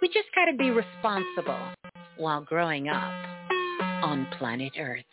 We just got to be responsible while growing up on planet Earth.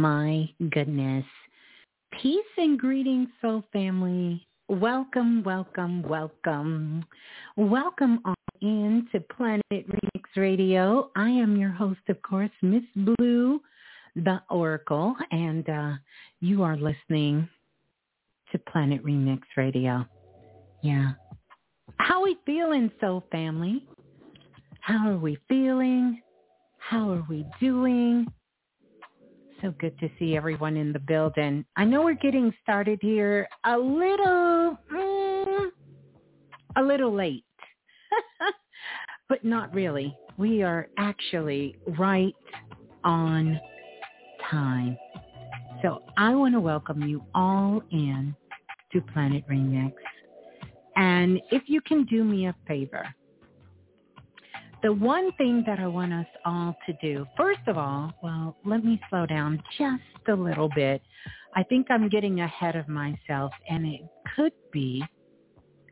My goodness. Peace and greetings, soul family. Welcome, welcome, welcome. Welcome on in to Planet Remix Radio. I am your host, of course, Miss Blue, the Oracle, and uh, you are listening to Planet Remix Radio. Yeah. How we feeling, soul family? How are we feeling? How are we doing? Good to see everyone in the building. I know we're getting started here a little, mm, a little late, but not really. We are actually right on time. So I want to welcome you all in to Planet Remix. And if you can do me a favor, the one thing that I want us all to do, first of all, well, let me slow down just a little bit. I think I'm getting ahead of myself and it could be,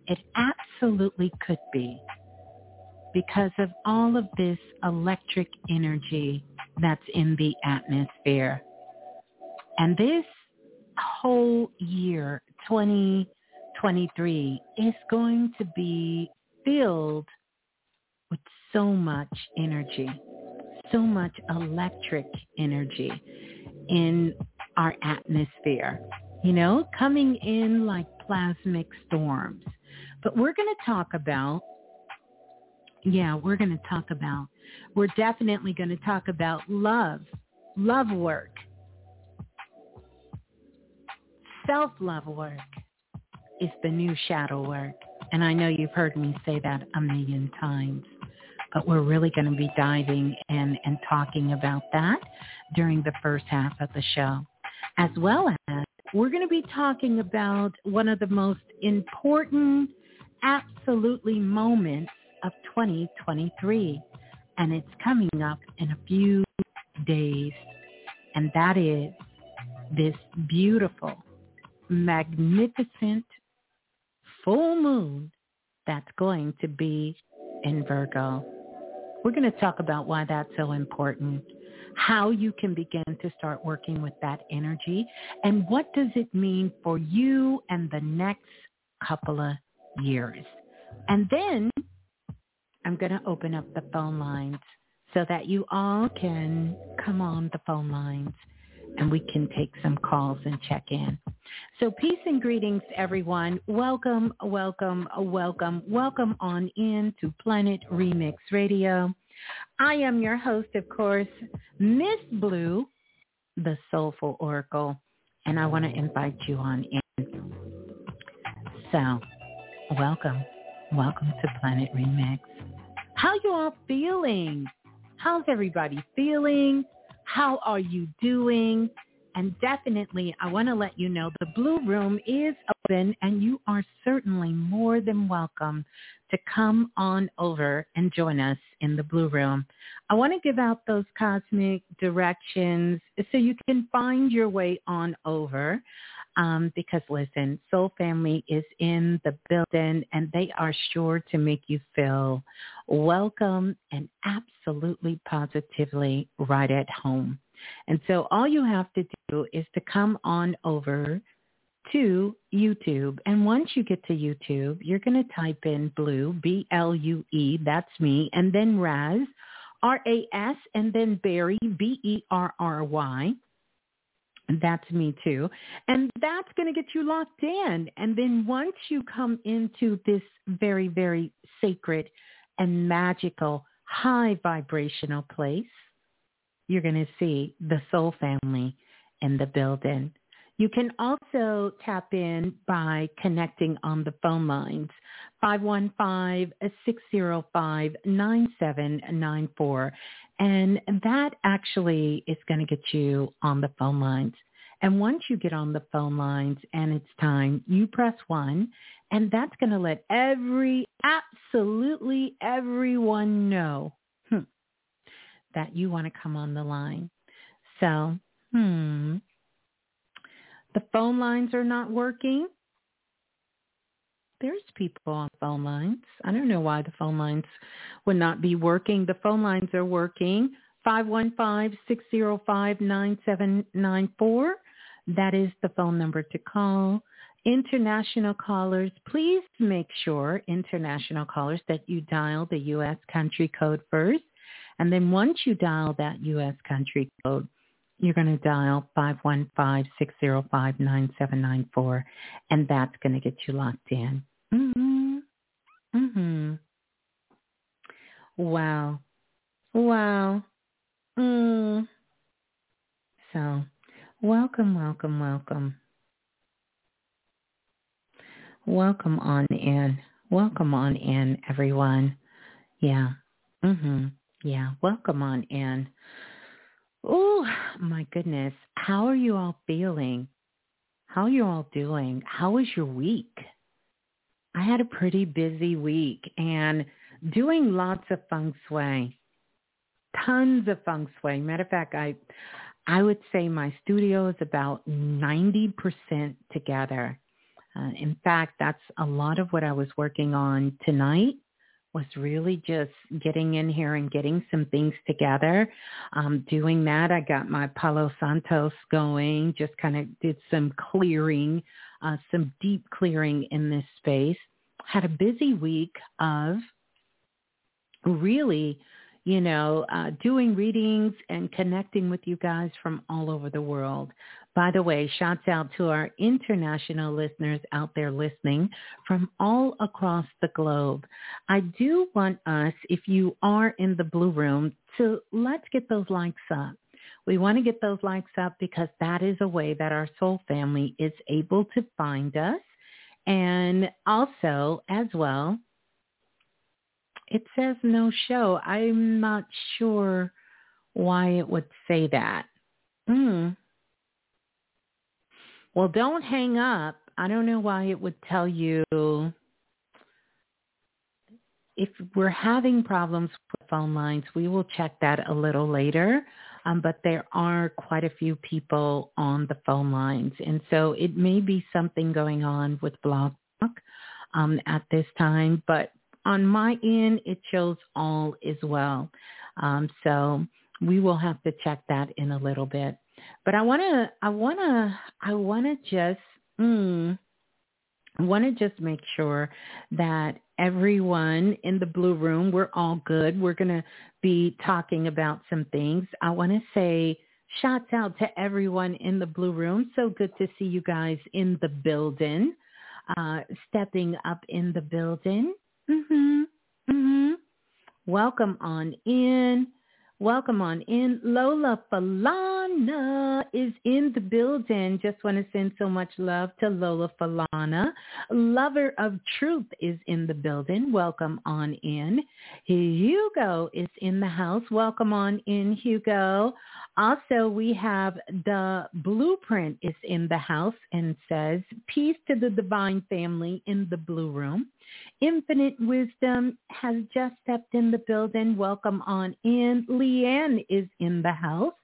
it absolutely could be because of all of this electric energy that's in the atmosphere. And this whole year, 2023, is going to be filled with so much energy, so much electric energy in our atmosphere, you know, coming in like plasmic storms. But we're going to talk about, yeah, we're going to talk about, we're definitely going to talk about love, love work, self-love work is the new shadow work. And I know you've heard me say that a million times, but we're really going to be diving in and talking about that during the first half of the show, as well as we're going to be talking about one of the most important, absolutely moments of 2023. And it's coming up in a few days. And that is this beautiful, magnificent full moon that's going to be in Virgo. We're going to talk about why that's so important, how you can begin to start working with that energy, and what does it mean for you and the next couple of years. And then I'm going to open up the phone lines so that you all can come on the phone lines and we can take some calls and check in. So peace and greetings, everyone. Welcome, welcome, welcome, welcome on in to Planet Remix Radio. I am your host, of course, Miss Blue, the Soulful Oracle, and I want to invite you on in. So, welcome, welcome to Planet Remix. How you all feeling? How's everybody feeling? How are you doing? And definitely, I want to let you know the Blue Room is open and you are certainly more than welcome to come on over and join us in the Blue Room. I want to give out those cosmic directions so you can find your way on over. Um, because listen, Soul Family is in the building and they are sure to make you feel welcome and absolutely positively right at home. And so all you have to do is to come on over to YouTube. And once you get to YouTube, you're going to type in Blue, B-L-U-E, that's me, and then Raz, R-A-S, and then Barry, B-E-R-R-Y. That's me too. And that's going to get you locked in. And then once you come into this very, very sacred and magical high vibrational place, you're going to see the soul family in the building. You can also tap in by connecting on the phone lines, 515-605-9794. And that actually is going to get you on the phone lines. And once you get on the phone lines and it's time, you press one and that's going to let every, absolutely everyone know hmm, that you want to come on the line. So, hmm, the phone lines are not working. There's people on phone lines. I don't know why the phone lines would not be working. The phone lines are working. 515-605-9794. That is the phone number to call. International callers, please make sure, international callers, that you dial the U.S. country code first. And then once you dial that U.S. country code, you're going to dial 515-605-9794, and that's going to get you locked in. Mm-hmm. Mm-hmm. Wow. Wow. Mm. So, welcome, welcome, welcome. Welcome on in. Welcome on in, everyone. Yeah. Mhm. Yeah. Welcome on in. Oh, my goodness. How are you all feeling? How are you all doing? How was your week? I had a pretty busy week and doing lots of feng shui. Tons of feng shui. Matter of fact, I I would say my studio is about 90% together. Uh, in fact, that's a lot of what I was working on tonight was really just getting in here and getting some things together. Um, doing that, I got my Palo Santos going, just kind of did some clearing, uh, some deep clearing in this space. Had a busy week of really you know, uh, doing readings and connecting with you guys from all over the world. By the way, shouts out to our international listeners out there listening from all across the globe. I do want us, if you are in the blue room, to let's get those likes up. We want to get those likes up because that is a way that our soul family is able to find us. And also, as well, it says no show. I'm not sure why it would say that. Hmm. Well, don't hang up. I don't know why it would tell you if we're having problems with phone lines, we will check that a little later. Um, but there are quite a few people on the phone lines. And so it may be something going on with Blog Talk um, at this time. But on my end, it shows all as well. Um, so we will have to check that in a little bit. But I want to, I want to, I want to just, mm, want to just make sure that everyone in the blue room, we're all good. We're going to be talking about some things. I want to say shouts out to everyone in the blue room. So good to see you guys in the building, uh, stepping up in the building. Mhm. Mhm. Welcome on in. Welcome on in. Lola Falana is in the building. Just want to send so much love to Lola Falana. Lover of Truth is in the building. Welcome on in. Hugo is in the house. Welcome on in, Hugo. Also, we have the blueprint is in the house and says, peace to the divine family in the blue room. Infinite Wisdom has just stepped in the building. Welcome on in. Leanne is in the house.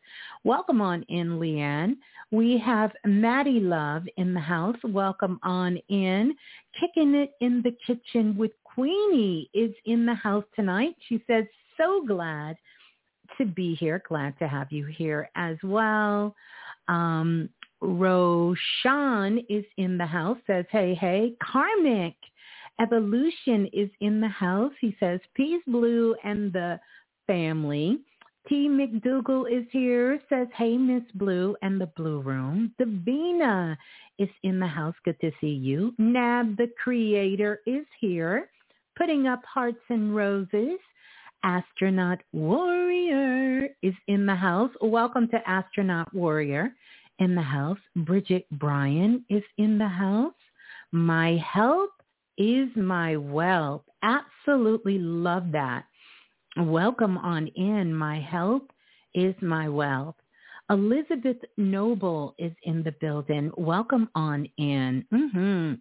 Welcome on in, Leanne. We have Maddie Love in the house. Welcome on in. Kicking it in the kitchen with Queenie is in the house tonight. She says, so glad to be here. Glad to have you here as well. Um, Roshan is in the house. Says, hey, hey. Karmic Evolution is in the house. He says, Peace Blue and the family. T. McDougal is here, says, hey, Miss Blue and the Blue Room. Davina is in the house. Good to see you. Nab, the creator, is here, putting up hearts and roses. Astronaut Warrior is in the house. Welcome to Astronaut Warrior in the house. Bridget Bryan is in the house. My health is my wealth. Absolutely love that. Welcome on in. My health is my wealth. Elizabeth Noble is in the building. Welcome on in. Mm-hmm.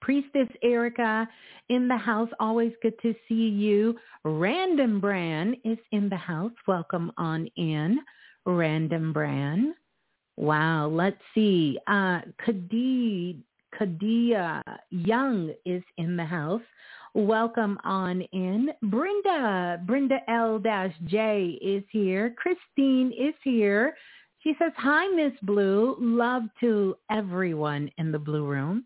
Priestess Erica in the house. Always good to see you. Random Brand is in the house. Welcome on in. Random Brand. Wow. Let's see. Uh, Khadid Kadia Young is in the house. Welcome on in. Brenda, Brenda L-J is here. Christine is here. She says, hi, Miss Blue. Love to everyone in the Blue Room.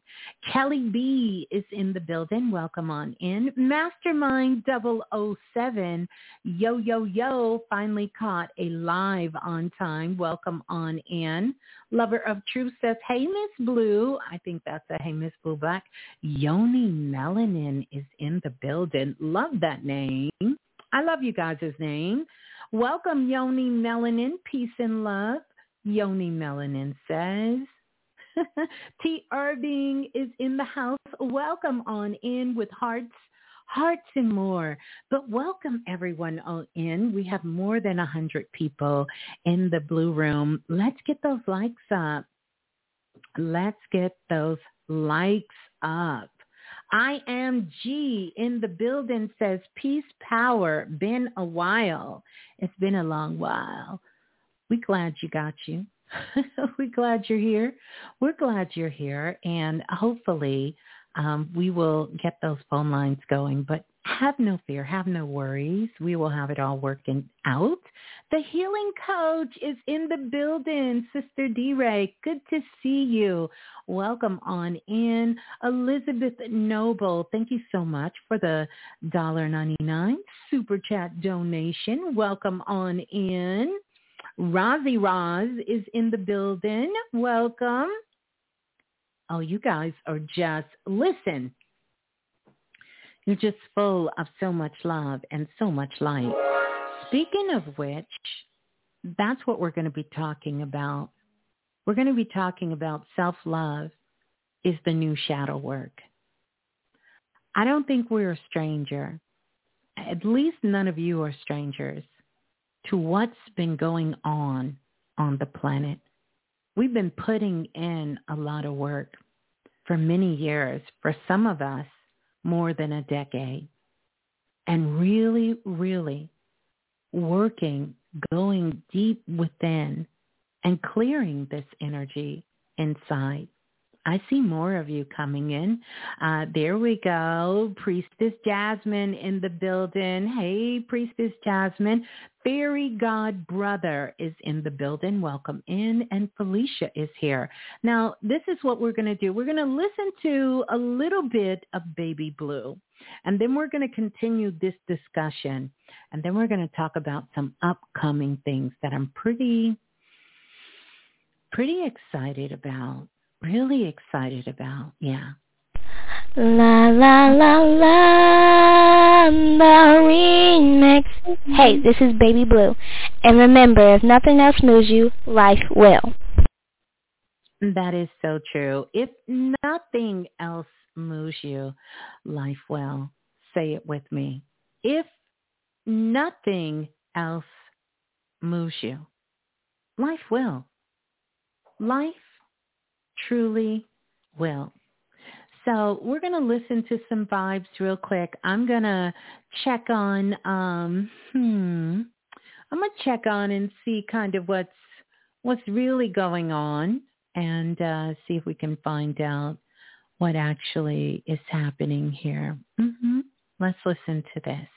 Kelly B is in the building. Welcome on in. Mastermind 007. Yo, yo, yo. Finally caught a live on time. Welcome on in. Lover of Truth says, hey, Miss Blue. I think that's a hey, Miss Blue Black. Yoni Melanin is in the building. Love that name. I love you guys' name. Welcome, Yoni Melanin. Peace and love. Yoni Melanin says. T. Irving is in the house. Welcome on in with hearts, hearts and more. But welcome everyone on in. We have more than a hundred people in the blue room. Let's get those likes up. Let's get those likes up. I am G in the building says peace power. Been a while. It's been a long while. We glad you got you. We're glad you're here. We're glad you're here. And hopefully um, we will get those phone lines going. But have no fear, have no worries. We will have it all working out. The healing coach is in the building, Sister D-Ray. Good to see you. Welcome on in. Elizabeth Noble, thank you so much for the $1.99 super chat donation. Welcome on in. Rozzy Roz is in the building. Welcome. Oh, you guys are just, listen, you're just full of so much love and so much light. Speaking of which, that's what we're going to be talking about. We're going to be talking about self-love is the new shadow work. I don't think we're a stranger. At least none of you are strangers to what's been going on on the planet. We've been putting in a lot of work for many years. For some of us, more than a decade and really, really working, going deep within and clearing this energy inside. I see more of you coming in. Uh, there we go. Priestess Jasmine in the building. Hey, Priestess Jasmine. Fairy God Brother is in the building. Welcome in. And Felicia is here. Now, this is what we're going to do. We're going to listen to a little bit of Baby Blue. And then we're going to continue this discussion. And then we're going to talk about some upcoming things that I'm pretty, pretty excited about really excited about. Yeah. La la la la the remix. Hey, this is Baby Blue. And remember, if nothing else moves you, life will. That is so true. If nothing else moves you, life will. Say it with me. If nothing else moves you, life will. Life truly will. So we're going to listen to some vibes real quick. I'm going to check on, um, hmm, I'm going to check on and see kind of what's, what's really going on and uh, see if we can find out what actually is happening here. Mm-hmm. Let's listen to this.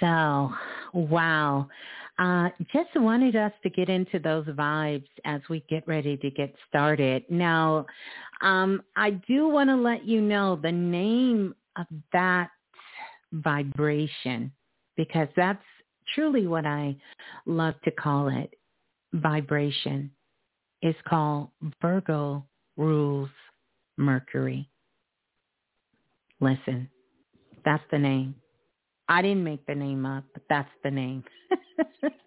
So, wow. Uh, just wanted us to get into those vibes as we get ready to get started. Now, um, I do want to let you know the name of that vibration because that's truly what I love to call it. Vibration is called Virgo rules Mercury. Listen, that's the name. I didn't make the name up, but that's the name.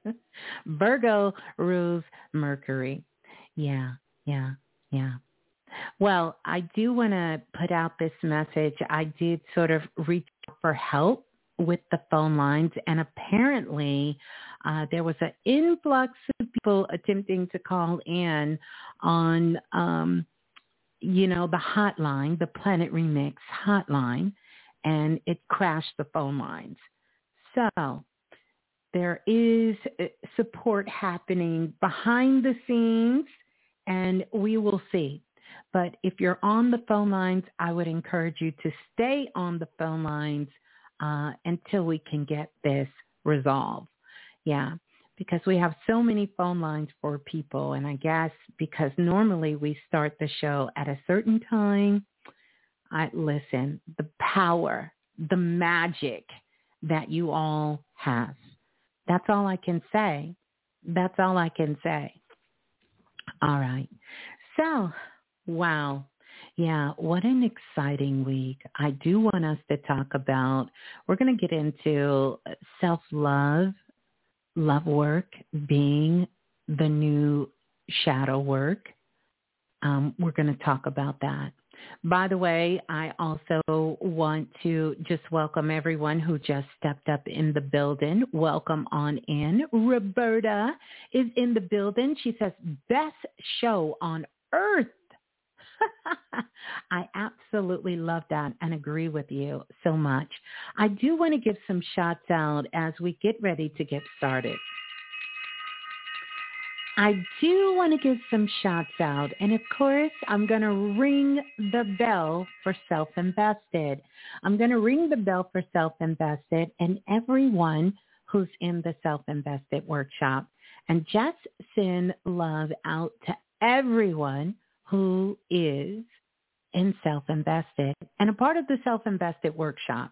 Virgo rules Mercury. Yeah, yeah, yeah. Well, I do want to put out this message. I did sort of reach for help with the phone lines, and apparently uh, there was an influx of people attempting to call in on, um, you know, the hotline, the Planet Remix hotline, and it crashed the phone lines. So there is uh, support happening behind the scenes, and we will see. But if you're on the phone lines, I would encourage you to stay on the phone lines uh, until we can get this resolved. Yeah, because we have so many phone lines for people. And I guess because normally we start the show at a certain time, I listen, the power, the magic that you all have. That's all I can say. That's all I can say. All right. So, wow. Yeah, what an exciting week. I do want us to talk about, we're going to get into self-love, love work being the new shadow work. Um, we're going to talk about that. By the way, I also want to just welcome everyone who just stepped up in the building. Welcome on in. Roberta is in the building. She says, best show on earth. I absolutely love that and agree with you so much. I do want to give some shots out as we get ready to get started. I do want to give some shots out. And of course, I'm going to ring the bell for Self-Invested. I'm going to ring the bell for Self-Invested and everyone who's in the Self-Invested workshop. And just send love out to everyone who is in Self-Invested and a part of the Self-Invested workshop.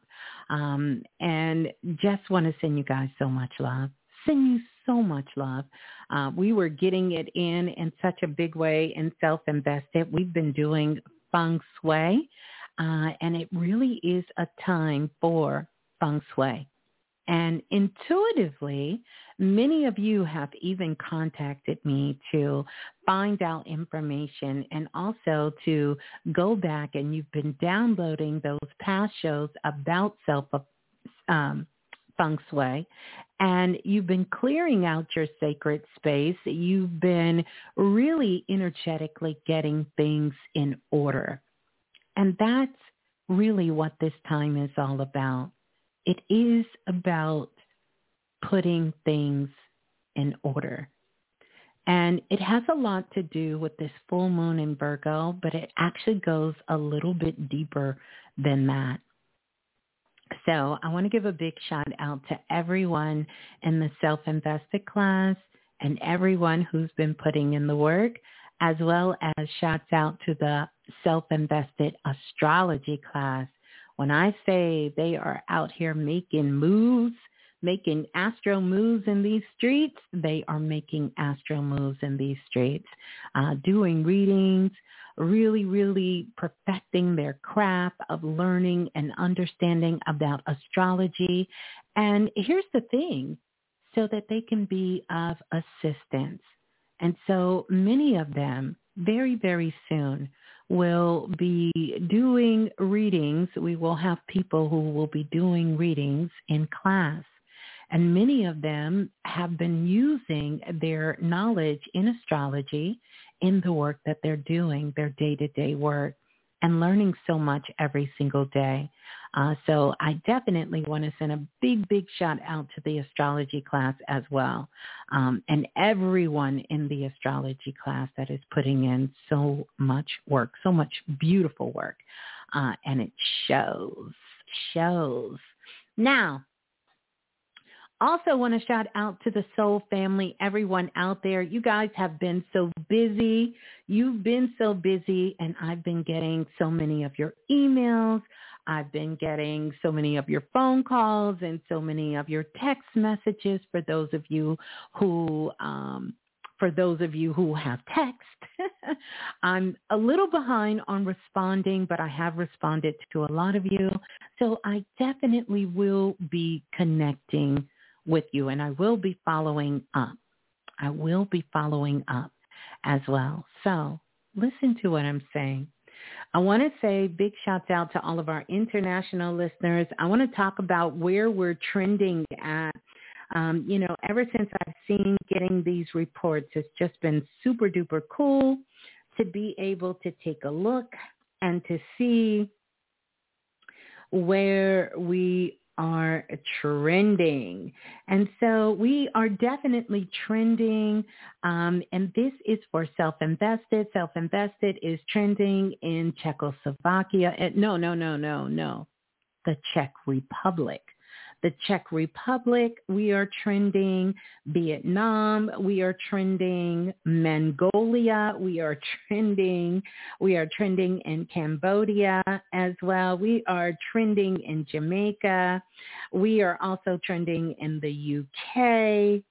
Um, and just want to send you guys so much love. Send you so much love. Uh, we were getting it in in such a big way in self-invested. We've been doing feng shui, uh, and it really is a time for feng shui. And intuitively, many of you have even contacted me to find out information and also to go back and you've been downloading those past shows about self um, feng shui and you've been clearing out your sacred space. You've been really energetically getting things in order. And that's really what this time is all about. It is about putting things in order. And it has a lot to do with this full moon in Virgo, but it actually goes a little bit deeper than that. So I want to give a big shout out to everyone in the self-invested class and everyone who's been putting in the work, as well as shouts out to the self-invested astrology class. When I say they are out here making moves, making astro moves in these streets, they are making astro moves in these streets, uh, doing readings, really, really perfecting their craft of learning and understanding about astrology. And here's the thing, so that they can be of assistance. And so many of them very, very soon will be doing readings. We will have people who will be doing readings in class. And many of them have been using their knowledge in astrology in the work that they're doing, their day-to-day work, and learning so much every single day. Uh, so I definitely want to send a big, big shout out to the astrology class as well, um, and everyone in the astrology class that is putting in so much work, so much beautiful work, uh, and it shows, shows. Now, also want to shout out to the Soul family, everyone out there. You guys have been so busy. You've been so busy, and I've been getting so many of your emails. I've been getting so many of your phone calls and so many of your text messages for those of you who um, for those of you who have text. I'm a little behind on responding, but I have responded to a lot of you. So I definitely will be connecting with you and I will be following up. I will be following up as well. So listen to what I'm saying. I want to say big shouts out to all of our international listeners. I want to talk about where we're trending at um, you know, ever since I've seen getting these reports, it's just been super duper cool to be able to take a look and to see where we are trending. And so we are definitely trending. Um, and this is for self-invested. Self-invested is trending in Czechoslovakia. No, no, no, no, no. The Czech Republic the Czech Republic, we are trending. Vietnam, we are trending. Mongolia, we are trending. We are trending in Cambodia as well. We are trending in Jamaica. We are also trending in the UK.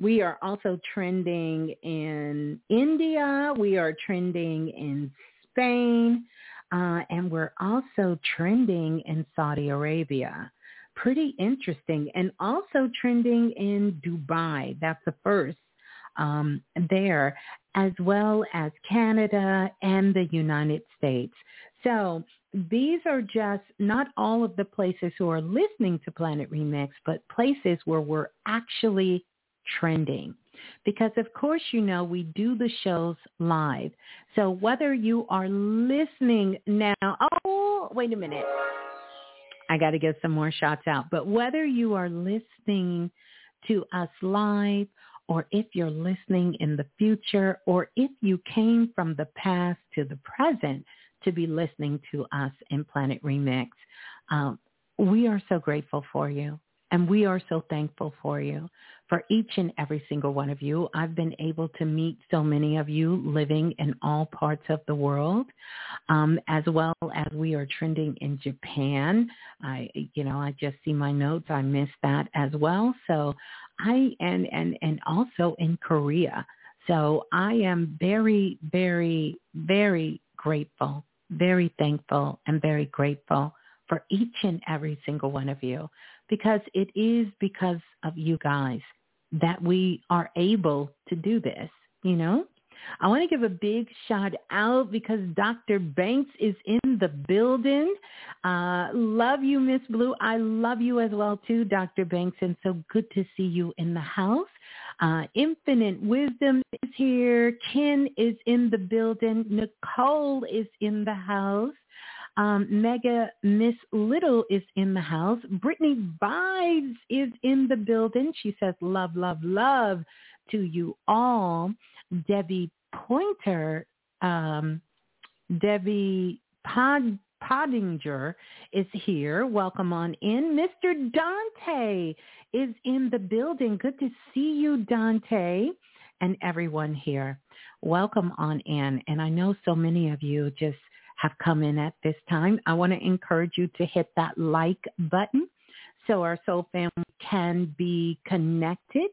We are also trending in India. We are trending in Spain. Uh, and we're also trending in Saudi Arabia pretty interesting and also trending in Dubai. That's the first um, there, as well as Canada and the United States. So these are just not all of the places who are listening to Planet Remix, but places where we're actually trending. Because of course, you know, we do the shows live. So whether you are listening now, oh, wait a minute. I got to get some more shots out. But whether you are listening to us live or if you're listening in the future or if you came from the past to the present to be listening to us in Planet Remix, um, we are so grateful for you. And we are so thankful for you, for each and every single one of you. I've been able to meet so many of you living in all parts of the world, um, as well as we are trending in Japan. I, you know, I just see my notes. I missed that as well. So I, and, and, and also in Korea. So I am very, very, very grateful, very thankful and very grateful for each and every single one of you because it is because of you guys that we are able to do this, you know? I want to give a big shout out because Dr. Banks is in the building. Uh, love you, Miss Blue. I love you as well too, Dr. Banks, and so good to see you in the house. Uh, Infinite Wisdom is here. Ken is in the building. Nicole is in the house. Um, Mega Miss Little is in the house. Brittany Vibes is in the building. She says, love, love, love to you all. Debbie Pointer, um, Debbie Pod, is here. Welcome on in. Mr. Dante is in the building. Good to see you, Dante, and everyone here. Welcome on in. And I know so many of you just have come in at this time. I want to encourage you to hit that like button so our soul family can be connected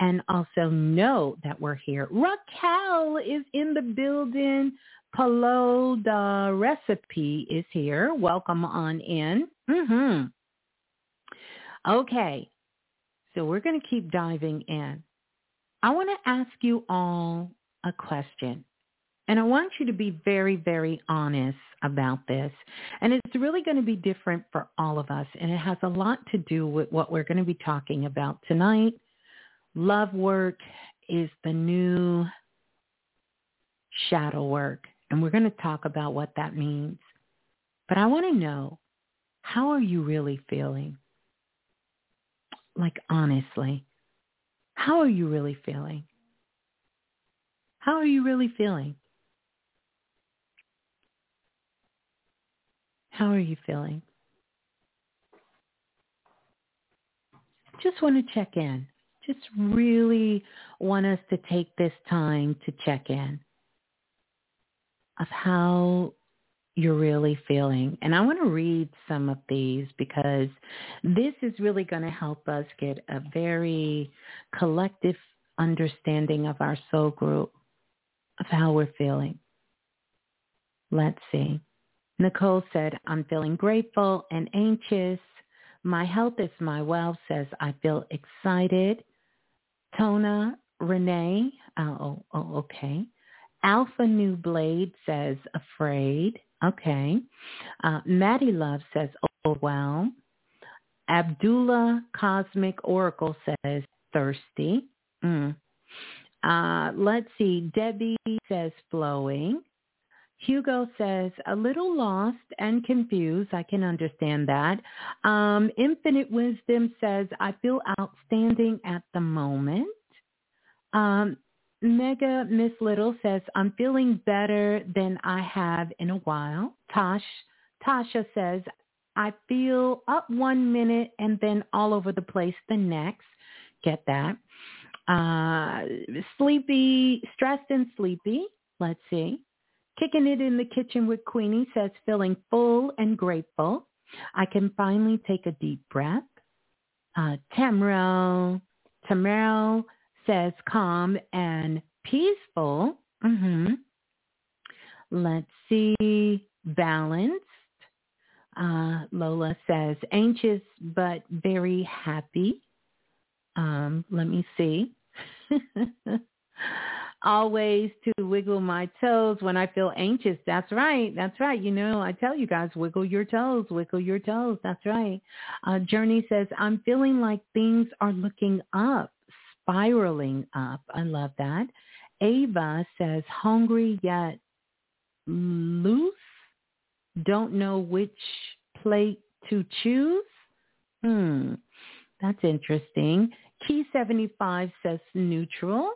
and also know that we're here. Raquel is in the building. Palo the recipe is here. Welcome on in. Mm-hmm. Okay, so we're going to keep diving in. I want to ask you all a question. And I want you to be very, very honest about this. And it's really going to be different for all of us. And it has a lot to do with what we're going to be talking about tonight. Love work is the new shadow work. And we're going to talk about what that means. But I want to know, how are you really feeling? Like honestly, how are you really feeling? How are you really feeling? How are you feeling? just want to check in. Just really want us to take this time to check in of how you're really feeling. And I want to read some of these because this is really going to help us get a very collective understanding of our soul group, of how we're feeling. Let's see. Nicole said, I'm feeling grateful and anxious. My health is my wealth says, I feel excited. Tona Renee, oh, oh, okay. Alpha New Blade says afraid. Okay. Uh, Maddie Love says overwhelmed. Abdullah Cosmic Oracle says thirsty. Mm. Uh, let's see. Debbie says flowing. Hugo says, a little lost and confused. I can understand that. Um, Infinite Wisdom says, I feel outstanding at the moment. Um, Mega Miss Little says, I'm feeling better than I have in a while. Tosh, Tasha says, I feel up one minute and then all over the place the next. Get that. Uh, sleepy, stressed and sleepy. Let's see. Kicking it in the kitchen with Queenie says, feeling full and grateful. I can finally take a deep breath. Uh, Tamrel says calm and peaceful. Mm-hmm. Let's see, balanced. Uh, Lola says anxious but very happy. Um, let me see. always to wiggle my toes when I feel anxious. That's right. That's right. You know, I tell you guys, wiggle your toes, wiggle your toes. That's right. Uh, Journey says, I'm feeling like things are looking up, spiraling up. I love that. Ava says, hungry yet loose. Don't know which plate to choose. Hmm. That's interesting. Key 75 says neutral.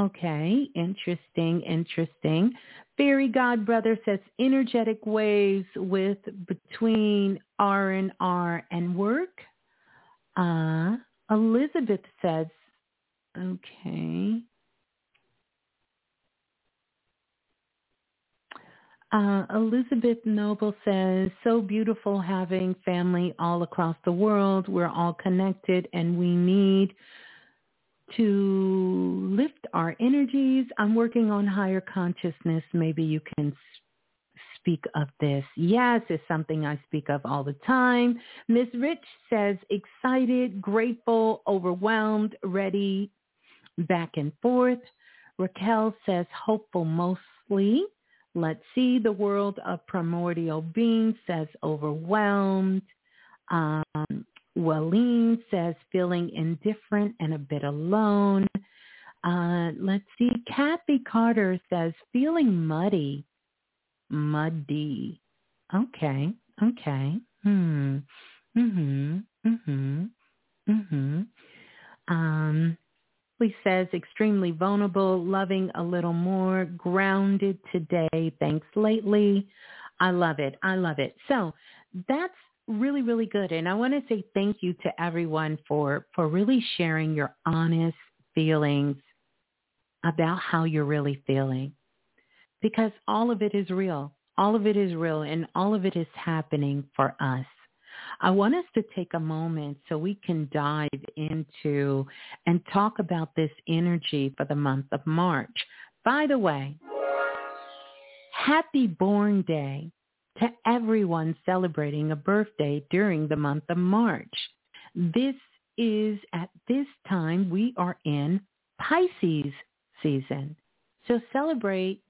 Okay, interesting, interesting. Fairy God Brother says energetic waves with between R and R and work. Uh, Elizabeth says, okay. Uh, Elizabeth Noble says, so beautiful having family all across the world. We're all connected and we need to lift our energies. I'm working on higher consciousness. Maybe you can speak of this. Yes, it's something I speak of all the time. Miss Rich says excited, grateful, overwhelmed, ready, back and forth. Raquel says hopeful mostly. Let's see, the world of primordial being says overwhelmed. Um, Waleem says feeling indifferent and a bit alone. Uh, let's see. Kathy Carter says feeling muddy. Muddy. Okay. Okay. Hmm. Mhm. Mhm. Mhm. Um. Lee says extremely vulnerable, loving a little more, grounded today. Thanks lately. I love it. I love it. So that's really, really good. And I want to say thank you to everyone for, for really sharing your honest feelings about how you're really feeling. Because all of it is real. All of it is real and all of it is happening for us. I want us to take a moment so we can dive into and talk about this energy for the month of March. By the way, happy born day to everyone celebrating a birthday during the month of March. This is at this time we are in Pisces season. So celebrate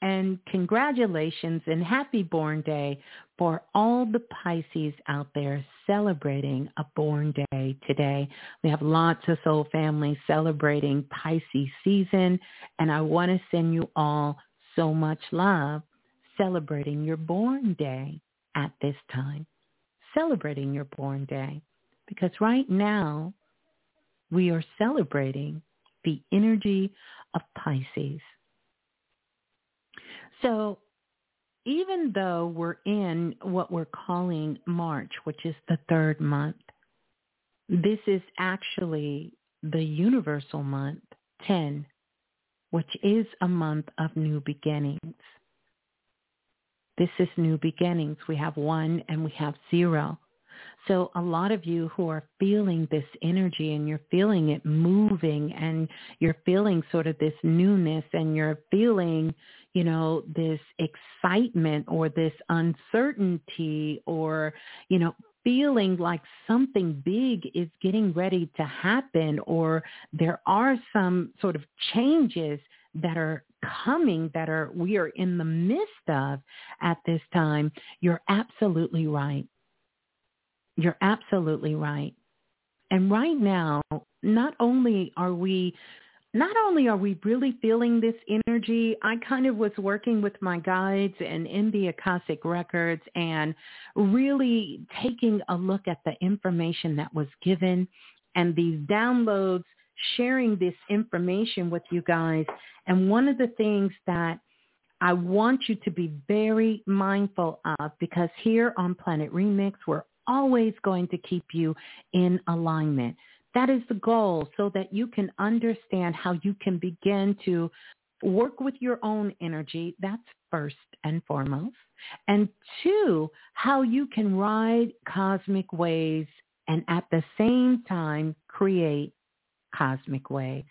and congratulations and happy born day for all the Pisces out there celebrating a born day today. We have lots of soul families celebrating Pisces season and I want to send you all so much love celebrating your born day at this time, celebrating your born day. Because right now, we are celebrating the energy of Pisces. So even though we're in what we're calling March, which is the third month, This is actually the universal month 10, which is a month of new beginnings. This is new beginnings. We have one and we have zero. So a lot of you who are feeling this energy and you're feeling it moving and you're feeling sort of this newness and you're feeling, you know, this excitement or this uncertainty or, you know, feeling like something big is getting ready to happen or there are some sort of changes that are coming that are we are in the midst of at this time, you're absolutely right. You're absolutely right. And right now, not only are we not only are we really feeling this energy, I kind of was working with my guides and in the Akashic records and really taking a look at the information that was given and these downloads, sharing this information with you guys. And one of the things that I want you to be very mindful of because here on Planet Remix, we're always going to keep you in alignment. That is the goal so that you can understand how you can begin to work with your own energy. That's first and foremost. And two, how you can ride cosmic waves and at the same time create cosmic waves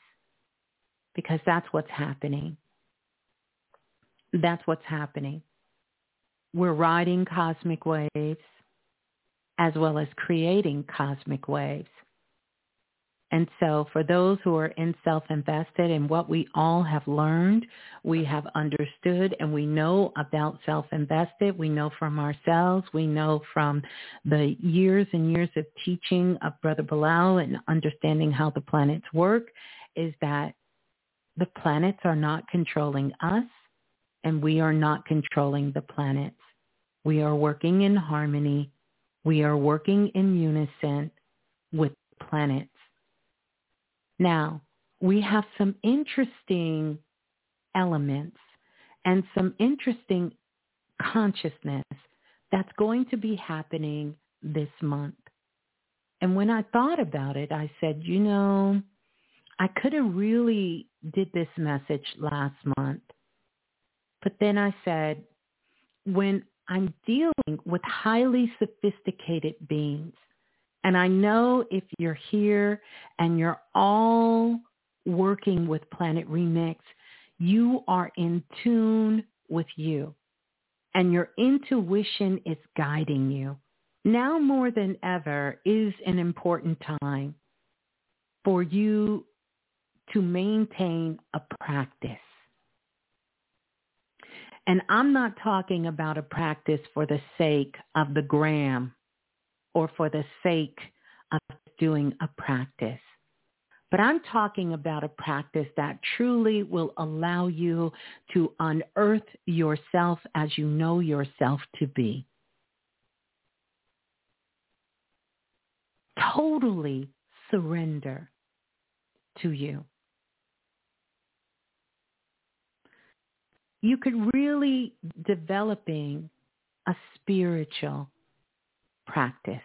because that's what's happening. That's what's happening. We're riding cosmic waves as well as creating cosmic waves. And so for those who are in self-invested and what we all have learned, we have understood and we know about self-invested. We know from ourselves. We know from the years and years of teaching of Brother Balah and understanding how the planets work is that the planets are not controlling us and we are not controlling the planets. We are working in harmony we are working in unison with planets. Now, we have some interesting elements and some interesting consciousness that's going to be happening this month. And when I thought about it, I said, you know, I could have really did this message last month. But then I said, when I'm dealing with highly sophisticated beings. And I know if you're here and you're all working with Planet Remix, you are in tune with you and your intuition is guiding you. Now more than ever is an important time for you to maintain a practice. And I'm not talking about a practice for the sake of the gram or for the sake of doing a practice. But I'm talking about a practice that truly will allow you to unearth yourself as you know yourself to be. Totally surrender to you. you could really developing a spiritual practice.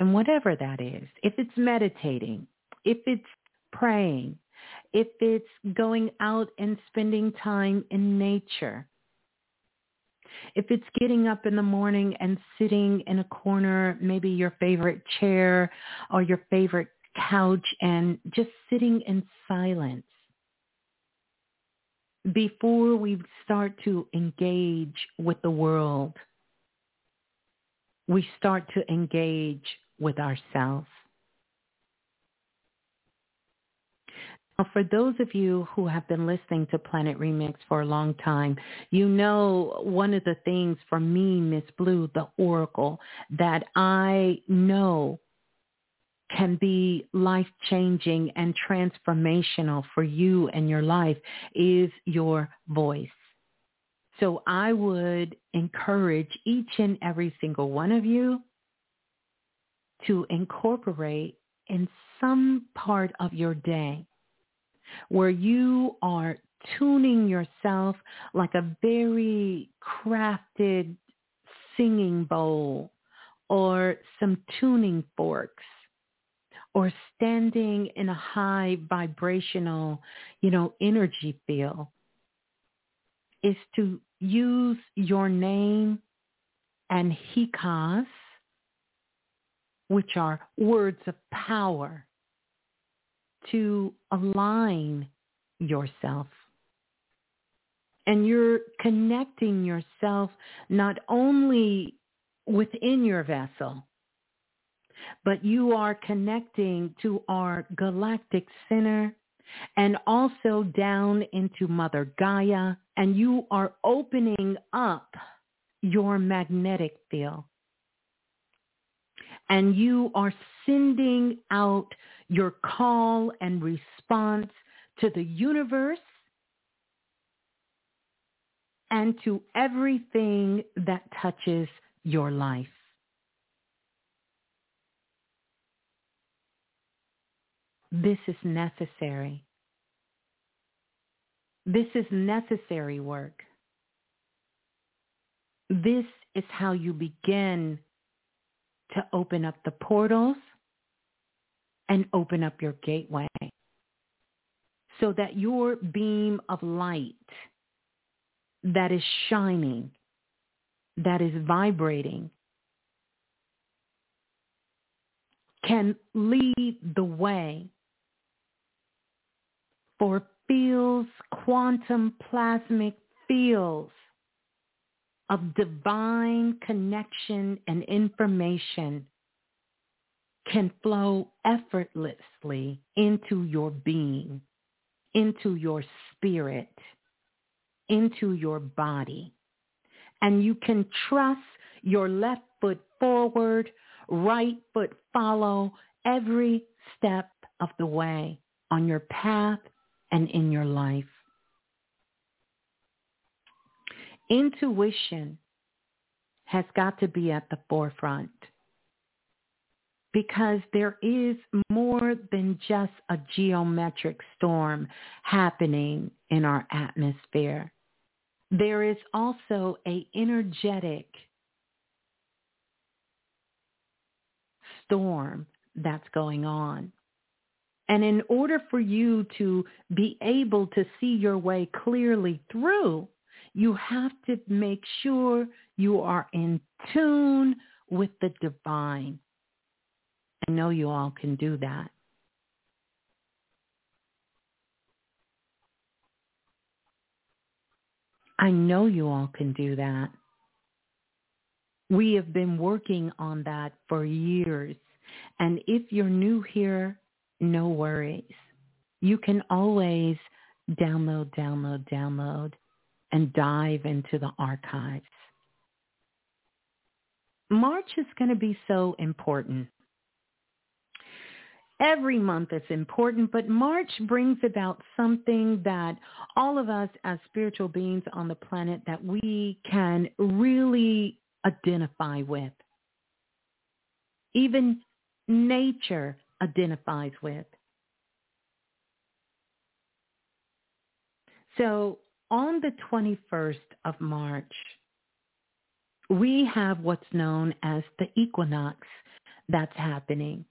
And whatever that is, if it's meditating, if it's praying, if it's going out and spending time in nature, if it's getting up in the morning and sitting in a corner, maybe your favorite chair or your favorite couch and just sitting in silence, before we start to engage with the world, we start to engage with ourselves. Now, for those of you who have been listening to Planet Remix for a long time, you know one of the things for me, Miss Blue, the Oracle, that I know can be life-changing and transformational for you and your life is your voice. So I would encourage each and every single one of you to incorporate in some part of your day where you are tuning yourself like a very crafted singing bowl or some tuning forks or standing in a high vibrational, you know, energy field is to use your name and hikas, which are words of power, to align yourself. And you're connecting yourself not only within your vessel, but you are connecting to our galactic center and also down into Mother Gaia, and you are opening up your magnetic field. And you are sending out your call and response to the universe and to everything that touches your life. This is necessary. This is necessary work. This is how you begin to open up the portals and open up your gateway so that your beam of light that is shining, that is vibrating, can lead the way for fields, quantum plasmic fields of divine connection and information can flow effortlessly into your being, into your spirit, into your body. And you can trust your left foot forward, right foot follow every step of the way on your path and in your life. Intuition has got to be at the forefront because there is more than just a geomagnetic storm happening in our atmosphere. There is also a energetic storm that's going on. And in order for you to be able to see your way clearly through, you have to make sure you are in tune with the divine. I know you all can do that. I know you all can do that. We have been working on that for years. And if you're new here, no worries. You can always download, download, download, and dive into the archives. March is going to be so important. Every month is important, but March brings about something that all of us as spiritual beings on the planet that we can really identify with. Even nature identifies with. So on the 21st of March, we have what's known as the equinox that's happening.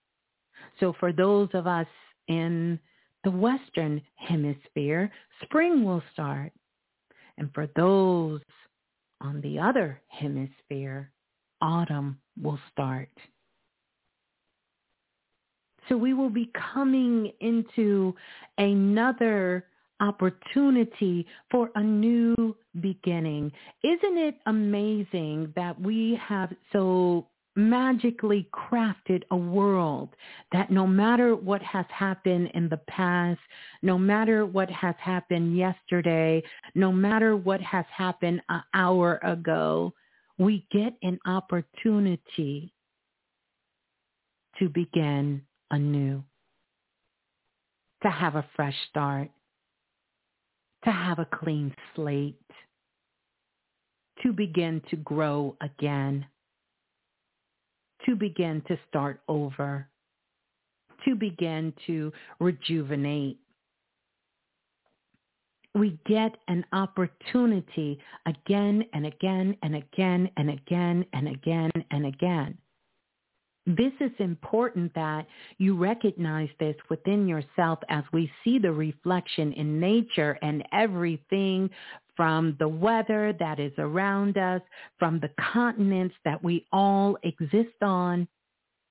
So for those of us in the Western Hemisphere, spring will start. And for those on the other hemisphere, autumn will start. So we will be coming into another opportunity for a new beginning. Isn't it amazing that we have so magically crafted a world that no matter what has happened in the past, no matter what has happened yesterday, no matter what has happened an hour ago, we get an opportunity to begin anew, to have a fresh start, to have a clean slate, to begin to grow again, to begin to start over, to begin to rejuvenate. We get an opportunity again and again and again and again and again and again This is important that you recognize this within yourself as we see the reflection in nature and everything from the weather that is around us, from the continents that we all exist on,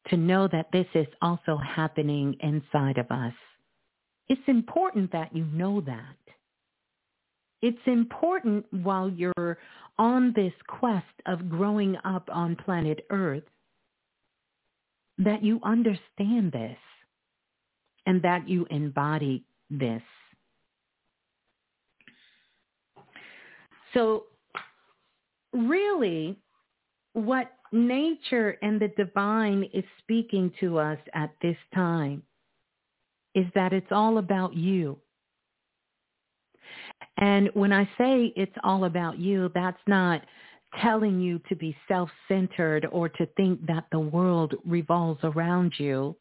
to know that this is also happening inside of us. It's important that you know that. It's important while you're on this quest of growing up on planet Earth that you understand this and that you embody this. So really what nature and the divine is speaking to us at this time is that it's all about you. And when I say it's all about you, that's not telling you to be self-centered or to think that the world revolves around you.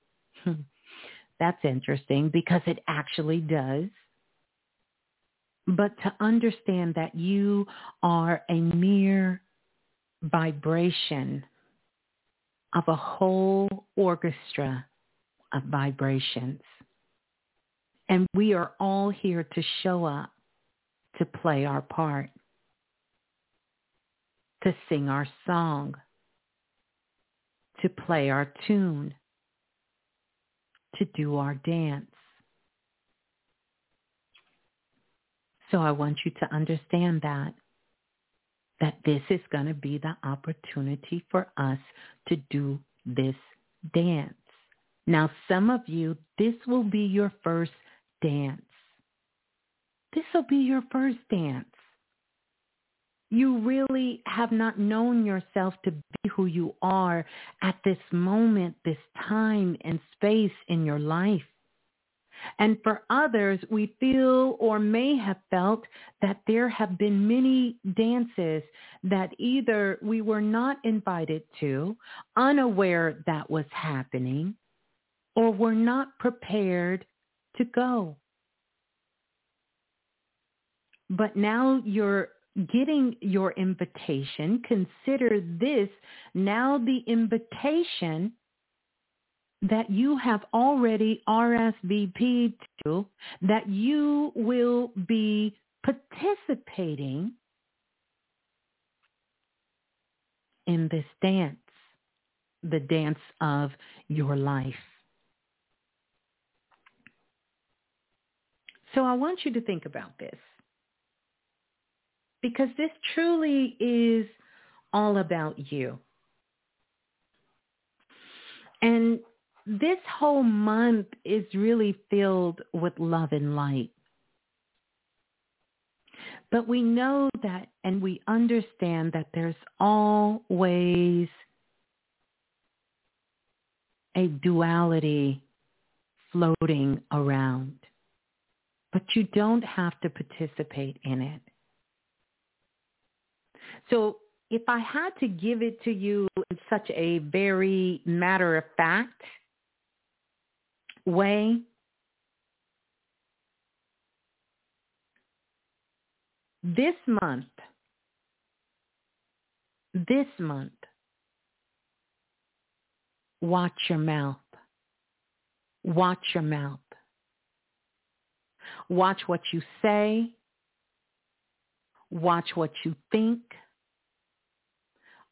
That's interesting because it actually does. But to understand that you are a mere vibration of a whole orchestra of vibrations. And we are all here to show up to play our part to sing our song, to play our tune, to do our dance. So I want you to understand that, that this is going to be the opportunity for us to do this dance. Now, some of you, this will be your first dance. This will be your first dance you really have not known yourself to be who you are at this moment, this time and space in your life. And for others, we feel or may have felt that there have been many dances that either we were not invited to, unaware that was happening, or were not prepared to go. But now you're getting your invitation, consider this now the invitation that you have already RSVP'd to, that you will be participating in this dance, the dance of your life. So I want you to think about this because this truly is all about you. And this whole month is really filled with love and light. But we know that and we understand that there's always a duality floating around. But you don't have to participate in it. So if I had to give it to you in such a very matter of fact way, this month, this month, watch your mouth. Watch your mouth. Watch what you say. Watch what you think.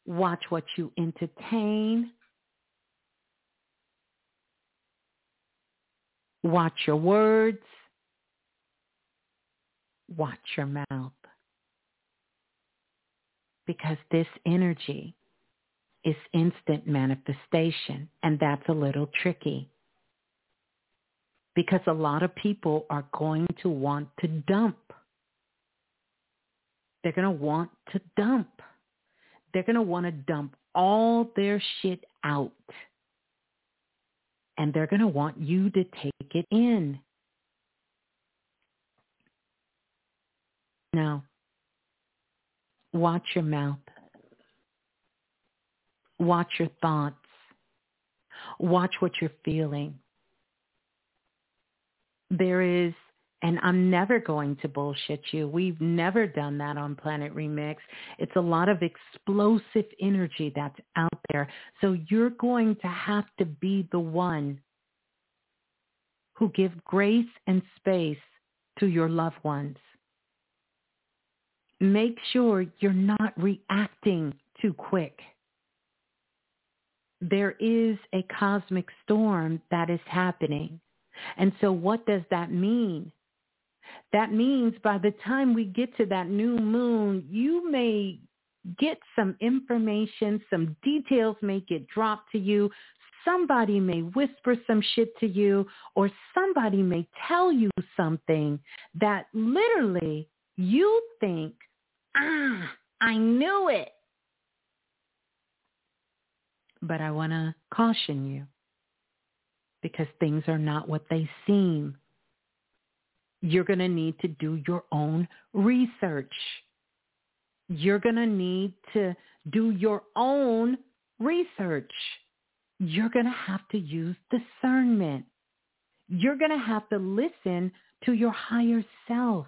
Watch what you entertain. Watch your words. Watch your mouth. Because this energy is instant manifestation, and that's a little tricky. Because a lot of people are going to want to dump. They're going to want to dump they're going to want to dump all their shit out. And they're going to want you to take it in. Now, watch your mouth. Watch your thoughts. Watch what you're feeling. There is And I'm never going to bullshit you. We've never done that on Planet Remix. It's a lot of explosive energy that's out there. So you're going to have to be the one who give grace and space to your loved ones. Make sure you're not reacting too quick. There is a cosmic storm that is happening. And so what does that mean? That means by the time we get to that new moon, you may get some information, some details may get dropped to you. Somebody may whisper some shit to you or somebody may tell you something that literally you think, ah, I knew it. But I want to caution you because things are not what they seem you're going to need to do your own research. You're going to need to do your own research. You're going to have to use discernment. You're going to have to listen to your higher self.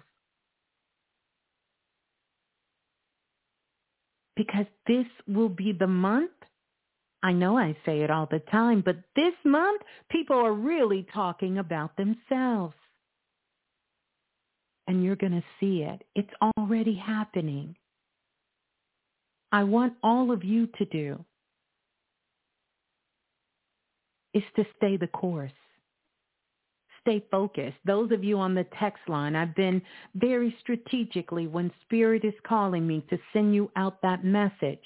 Because this will be the month. I know I say it all the time, but this month people are really talking about themselves and you're going to see it. It's already happening. I want all of you to do is to stay the course. Stay focused. Those of you on the text line, I've been very strategically when Spirit is calling me to send you out that message.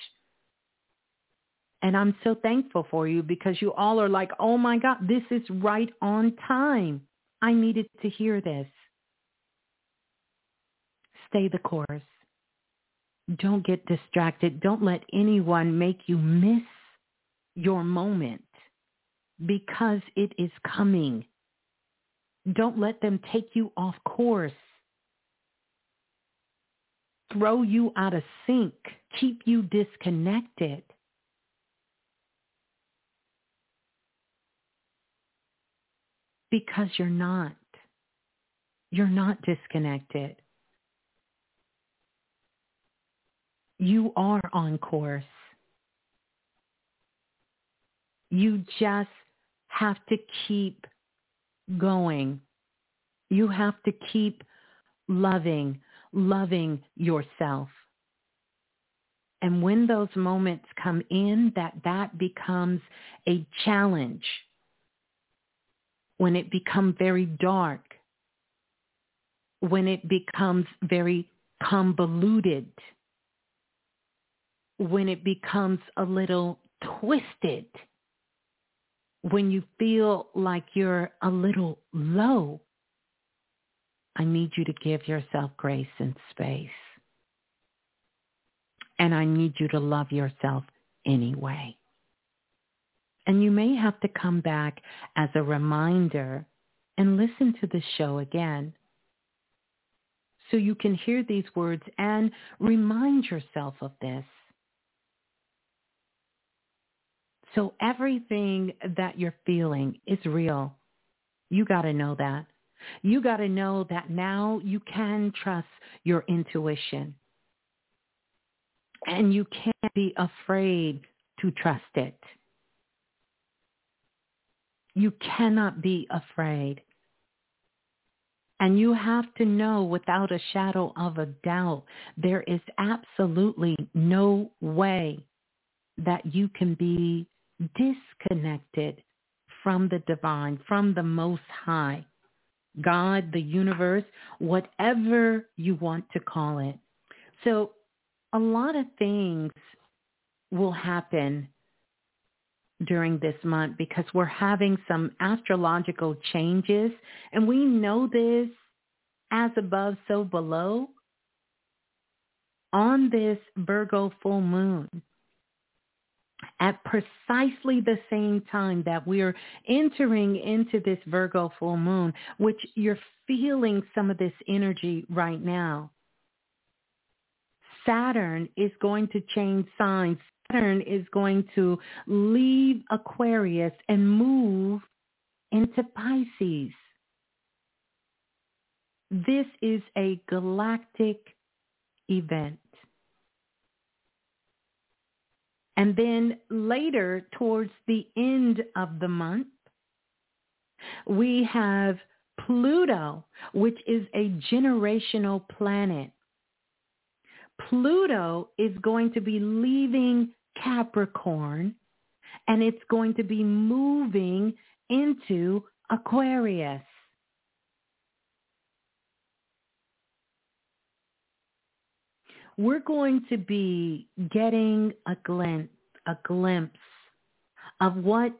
And I'm so thankful for you because you all are like, oh my God, this is right on time. I needed to hear this. Stay the course. Don't get distracted. Don't let anyone make you miss your moment because it is coming. Don't let them take you off course. Throw you out of sync. Keep you disconnected. Because you're not. You're not disconnected. You are on course. You just have to keep going. You have to keep loving, loving yourself. And when those moments come in, that that becomes a challenge. When it becomes very dark, when it becomes very convoluted, when it becomes a little twisted, when you feel like you're a little low, I need you to give yourself grace and space. And I need you to love yourself anyway. And you may have to come back as a reminder and listen to the show again so you can hear these words and remind yourself of this. So everything that you're feeling is real. You got to know that. You got to know that now you can trust your intuition. And you can't be afraid to trust it. You cannot be afraid. And you have to know without a shadow of a doubt, there is absolutely no way that you can be disconnected from the divine, from the most high. God, the universe, whatever you want to call it. So a lot of things will happen during this month because we're having some astrological changes and we know this as above so below on this Virgo full moon at precisely the same time that we're entering into this Virgo full moon, which you're feeling some of this energy right now. Saturn is going to change signs. Saturn is going to leave Aquarius and move into Pisces. This is a galactic event. And then later, towards the end of the month, we have Pluto, which is a generational planet. Pluto is going to be leaving Capricorn and it's going to be moving into Aquarius. We're going to be getting a glimpse, a glimpse of what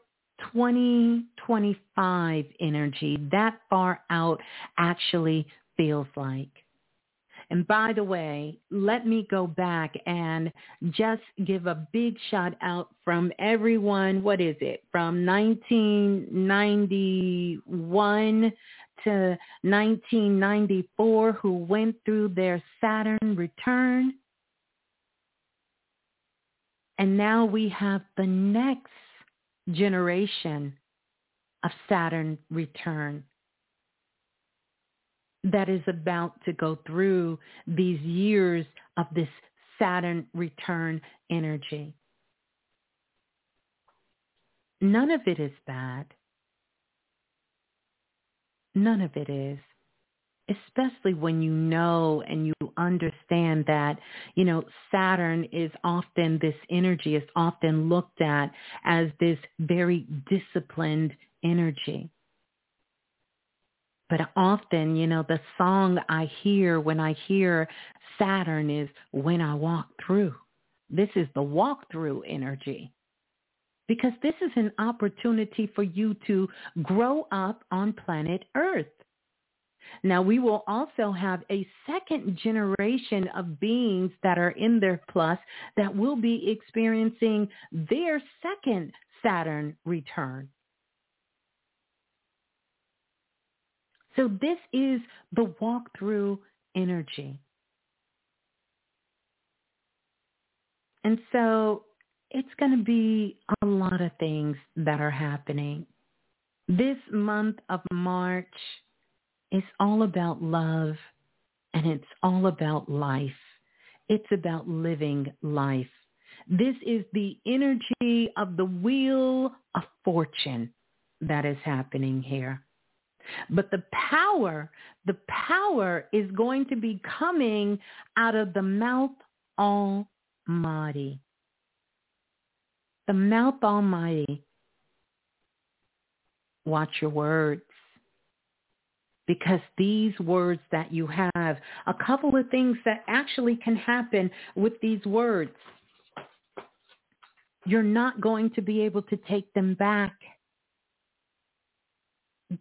2025 energy that far out actually feels like. And by the way, let me go back and just give a big shout out from everyone. What is it? From 1991 to 1994 who went through their Saturn return. And now we have the next generation of Saturn return that is about to go through these years of this Saturn return energy. None of it is bad. None of it is. Especially when you know and you understand that, you know, Saturn is often, this energy is often looked at as this very disciplined energy. But often, you know, the song I hear when I hear Saturn is when I walk through. This is the walk-through energy. Because this is an opportunity for you to grow up on planet Earth. Now we will also have a second generation of beings that are in their plus that will be experiencing their second Saturn return. So this is the walkthrough energy. And so it's going to be a lot of things that are happening. This month of March is all about love and it's all about life. It's about living life. This is the energy of the wheel of fortune that is happening here. But the power, the power is going to be coming out of the mouth almighty. The mouth almighty. Watch your words. Because these words that you have, a couple of things that actually can happen with these words. You're not going to be able to take them back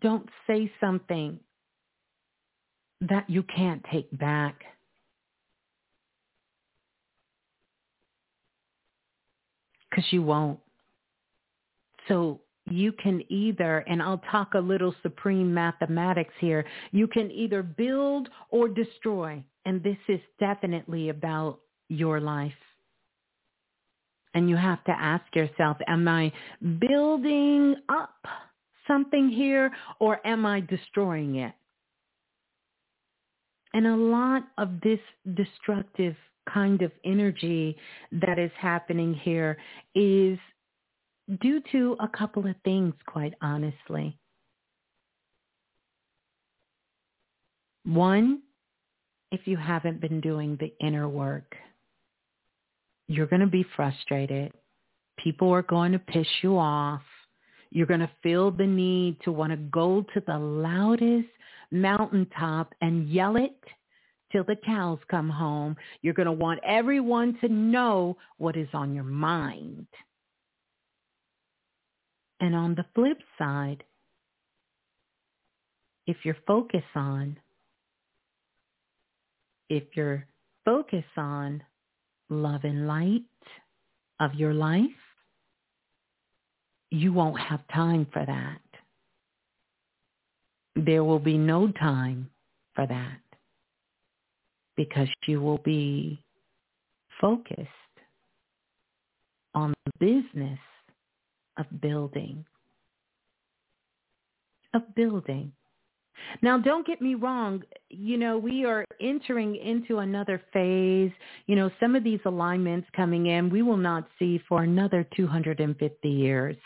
don't say something that you can't take back. Because you won't. So you can either, and I'll talk a little supreme mathematics here, you can either build or destroy. And this is definitely about your life. And you have to ask yourself, am I building up something here or am I destroying it? And a lot of this destructive kind of energy that is happening here is due to a couple of things, quite honestly. One, if you haven't been doing the inner work, you're going to be frustrated. People are going to piss you off. You're going to feel the need to want to go to the loudest mountaintop and yell it till the cows come home. You're going to want everyone to know what is on your mind. And on the flip side, if you're focused on, if you're focused on love and light of your life, you won't have time for that. There will be no time for that because you will be focused on the business of building, of building. Now, don't get me wrong. You know, we are entering into another phase. You know, some of these alignments coming in, we will not see for another 250 years.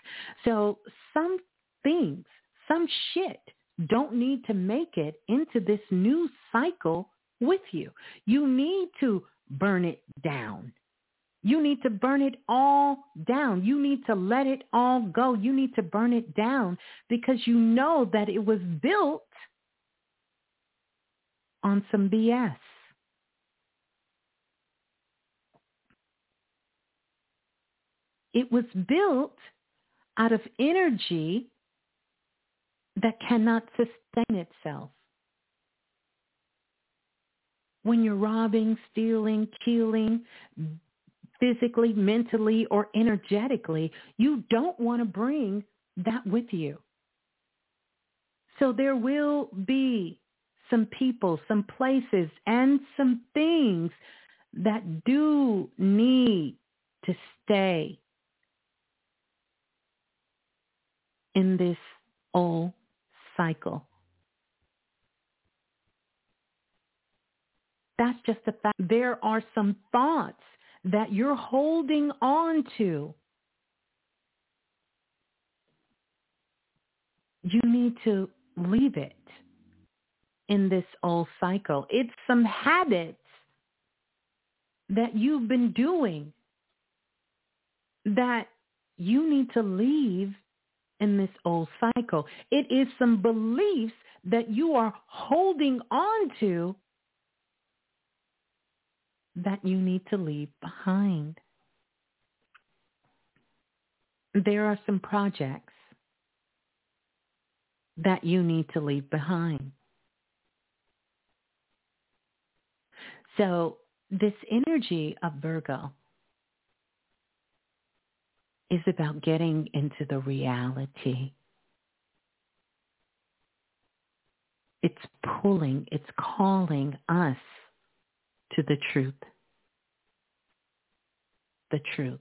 So some things, some shit don't need to make it into this new cycle with you. You need to burn it down. You need to burn it all down. You need to let it all go. You need to burn it down because you know that it was built on some BS. It was built out of energy that cannot sustain itself. When you're robbing, stealing, killing, physically, mentally, or energetically, you don't want to bring that with you. So there will be some people, some places, and some things that do need to stay in this old cycle. That's just a fact. There are some thoughts that you're holding on to. You need to leave it in this old cycle. It's some habits that you've been doing that you need to leave in this old cycle. It is some beliefs that you are holding on to that you need to leave behind. There are some projects that you need to leave behind. So this energy of Virgo is about getting into the reality. It's pulling, it's calling us to the truth. The truth.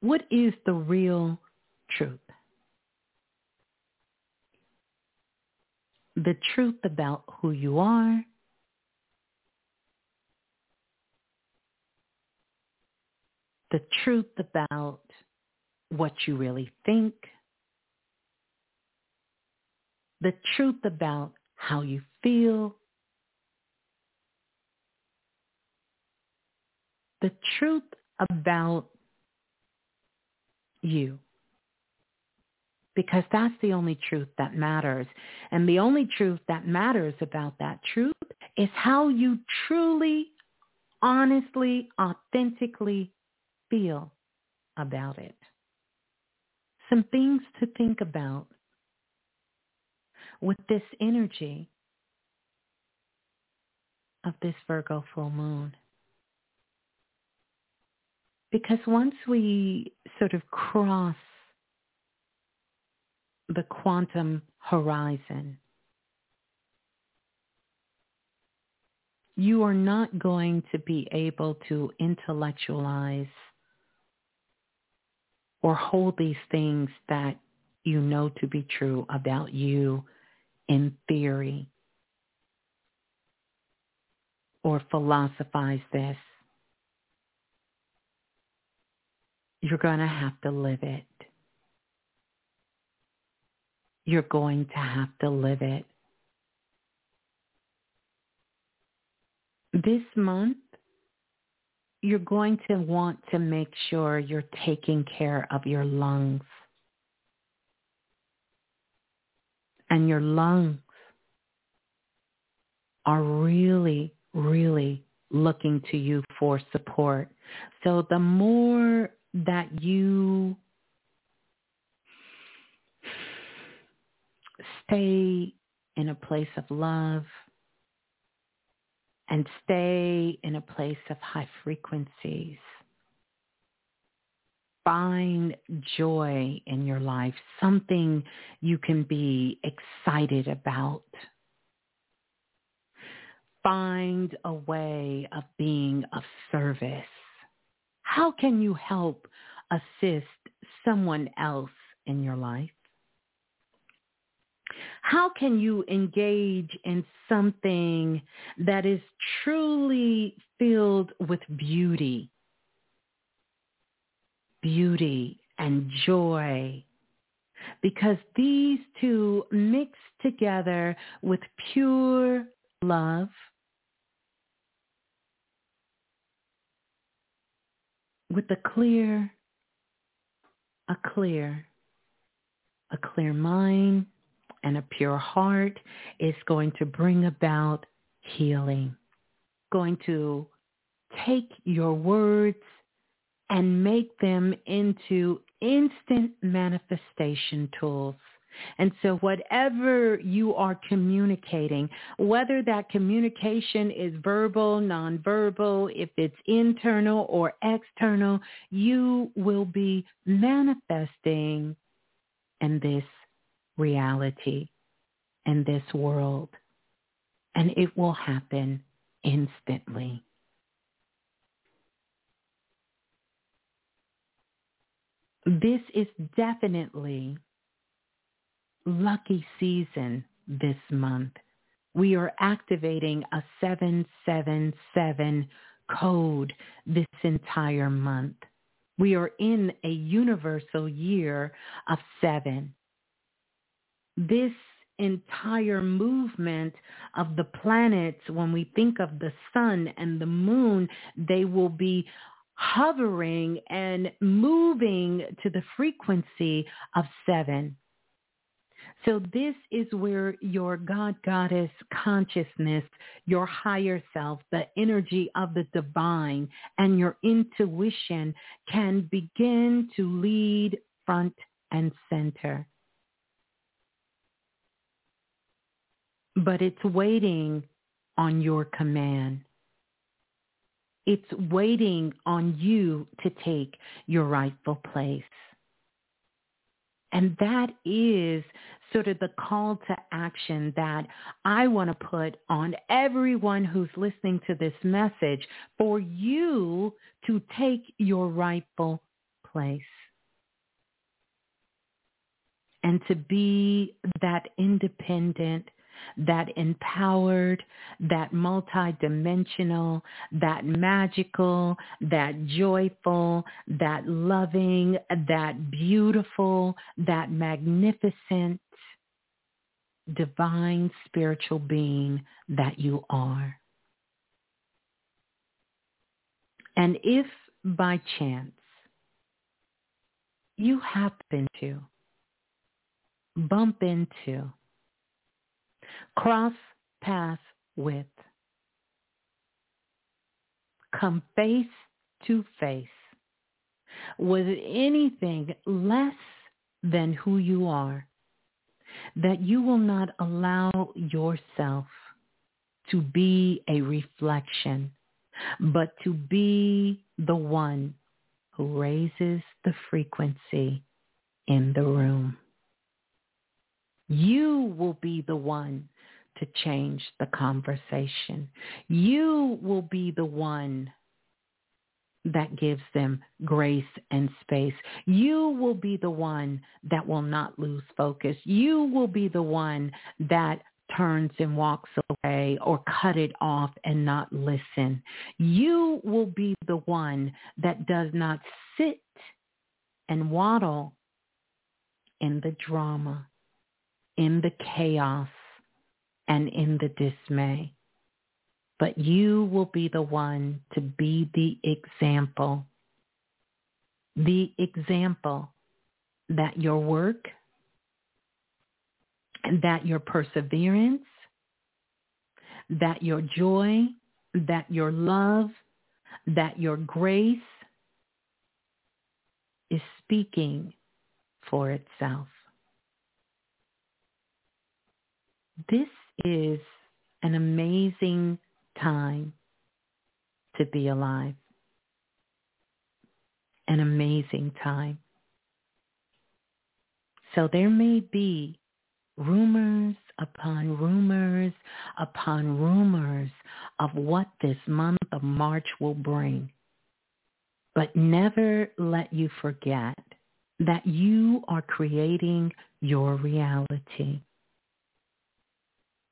What is the real truth? The truth about who you are, the truth about what you really think, the truth about how you feel, the truth about you. Because that's the only truth that matters. And the only truth that matters about that truth is how you truly, honestly, authentically feel about it. Some things to think about with this energy of this Virgo full moon. Because once we sort of cross the quantum horizon, you are not going to be able to intellectualize or hold these things that you know to be true about you in theory or philosophize this. You're going to have to live it. You're going to have to live it. This month, you're going to want to make sure you're taking care of your lungs. And your lungs are really, really looking to you for support. So the more that you stay in a place of love, and stay in a place of high frequencies. Find joy in your life, something you can be excited about. Find a way of being of service. How can you help assist someone else in your life? How can you engage in something that is truly filled with beauty? Beauty and joy. Because these two mix together with pure love, with a clear, a clear, a clear mind and a pure heart is going to bring about healing. Going to take your words and make them into instant manifestation tools. And so whatever you are communicating, whether that communication is verbal, nonverbal, if it's internal or external, you will be manifesting in this reality in this world. And it will happen instantly. This is definitely lucky season this month. We are activating a 777 code this entire month. We are in a universal year of seven. This entire movement of the planets, when we think of the sun and the moon, they will be hovering and moving to the frequency of seven. So this is where your God Goddess consciousness, your higher self, the energy of the divine and your intuition can begin to lead front and center. But it's waiting on your command. It's waiting on you to take your rightful place. And that is sort of the call to action that I want to put on everyone who's listening to this message for you to take your rightful place. And to be that independent that empowered, that multidimensional, that magical, that joyful, that loving, that beautiful, that magnificent, divine spiritual being that you are. And if by chance you happen to bump into cross paths with. Come face to face with anything less than who you are, that you will not allow yourself to be a reflection, but to be the one who raises the frequency in the room. You will be the one to change the conversation. You will be the one that gives them grace and space. You will be the one that will not lose focus. You will be the one that turns and walks away or cut it off and not listen. You will be the one that does not sit and waddle in the drama in the chaos and in the dismay. But you will be the one to be the example, the example that your work that your perseverance, that your joy, that your love, that your grace is speaking for itself. This is an amazing time to be alive. An amazing time. So there may be rumors upon rumors upon rumors of what this month of March will bring. But never let you forget that you are creating your reality.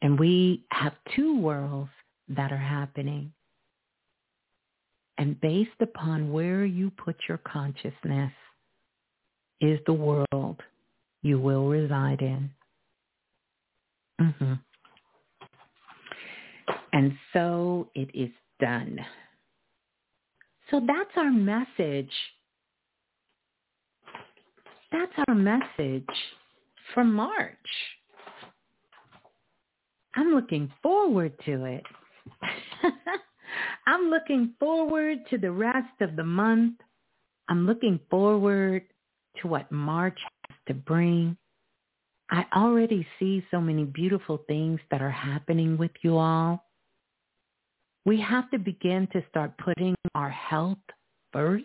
And we have two worlds that are happening. And based upon where you put your consciousness is the world you will reside in. Mm-hmm. And so it is done. So that's our message. That's our message for March. I'm looking forward to it. I'm looking forward to the rest of the month. I'm looking forward to what March has to bring. I already see so many beautiful things that are happening with you all. We have to begin to start putting our health first,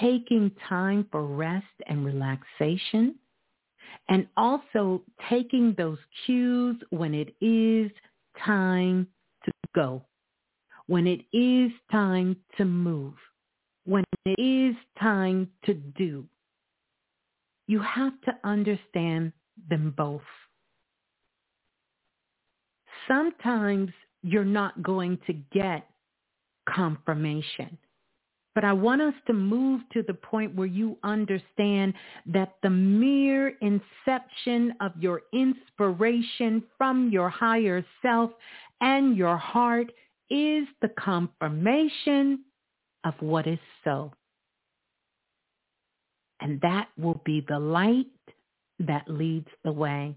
taking time for rest and relaxation, and also taking those cues when it is time go, when it is time to move, when it is time to do. You have to understand them both. Sometimes you're not going to get confirmation. But I want us to move to the point where you understand that the mere inception of your inspiration from your higher self and your heart is the confirmation of what is so. And that will be the light that leads the way.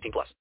18 plus.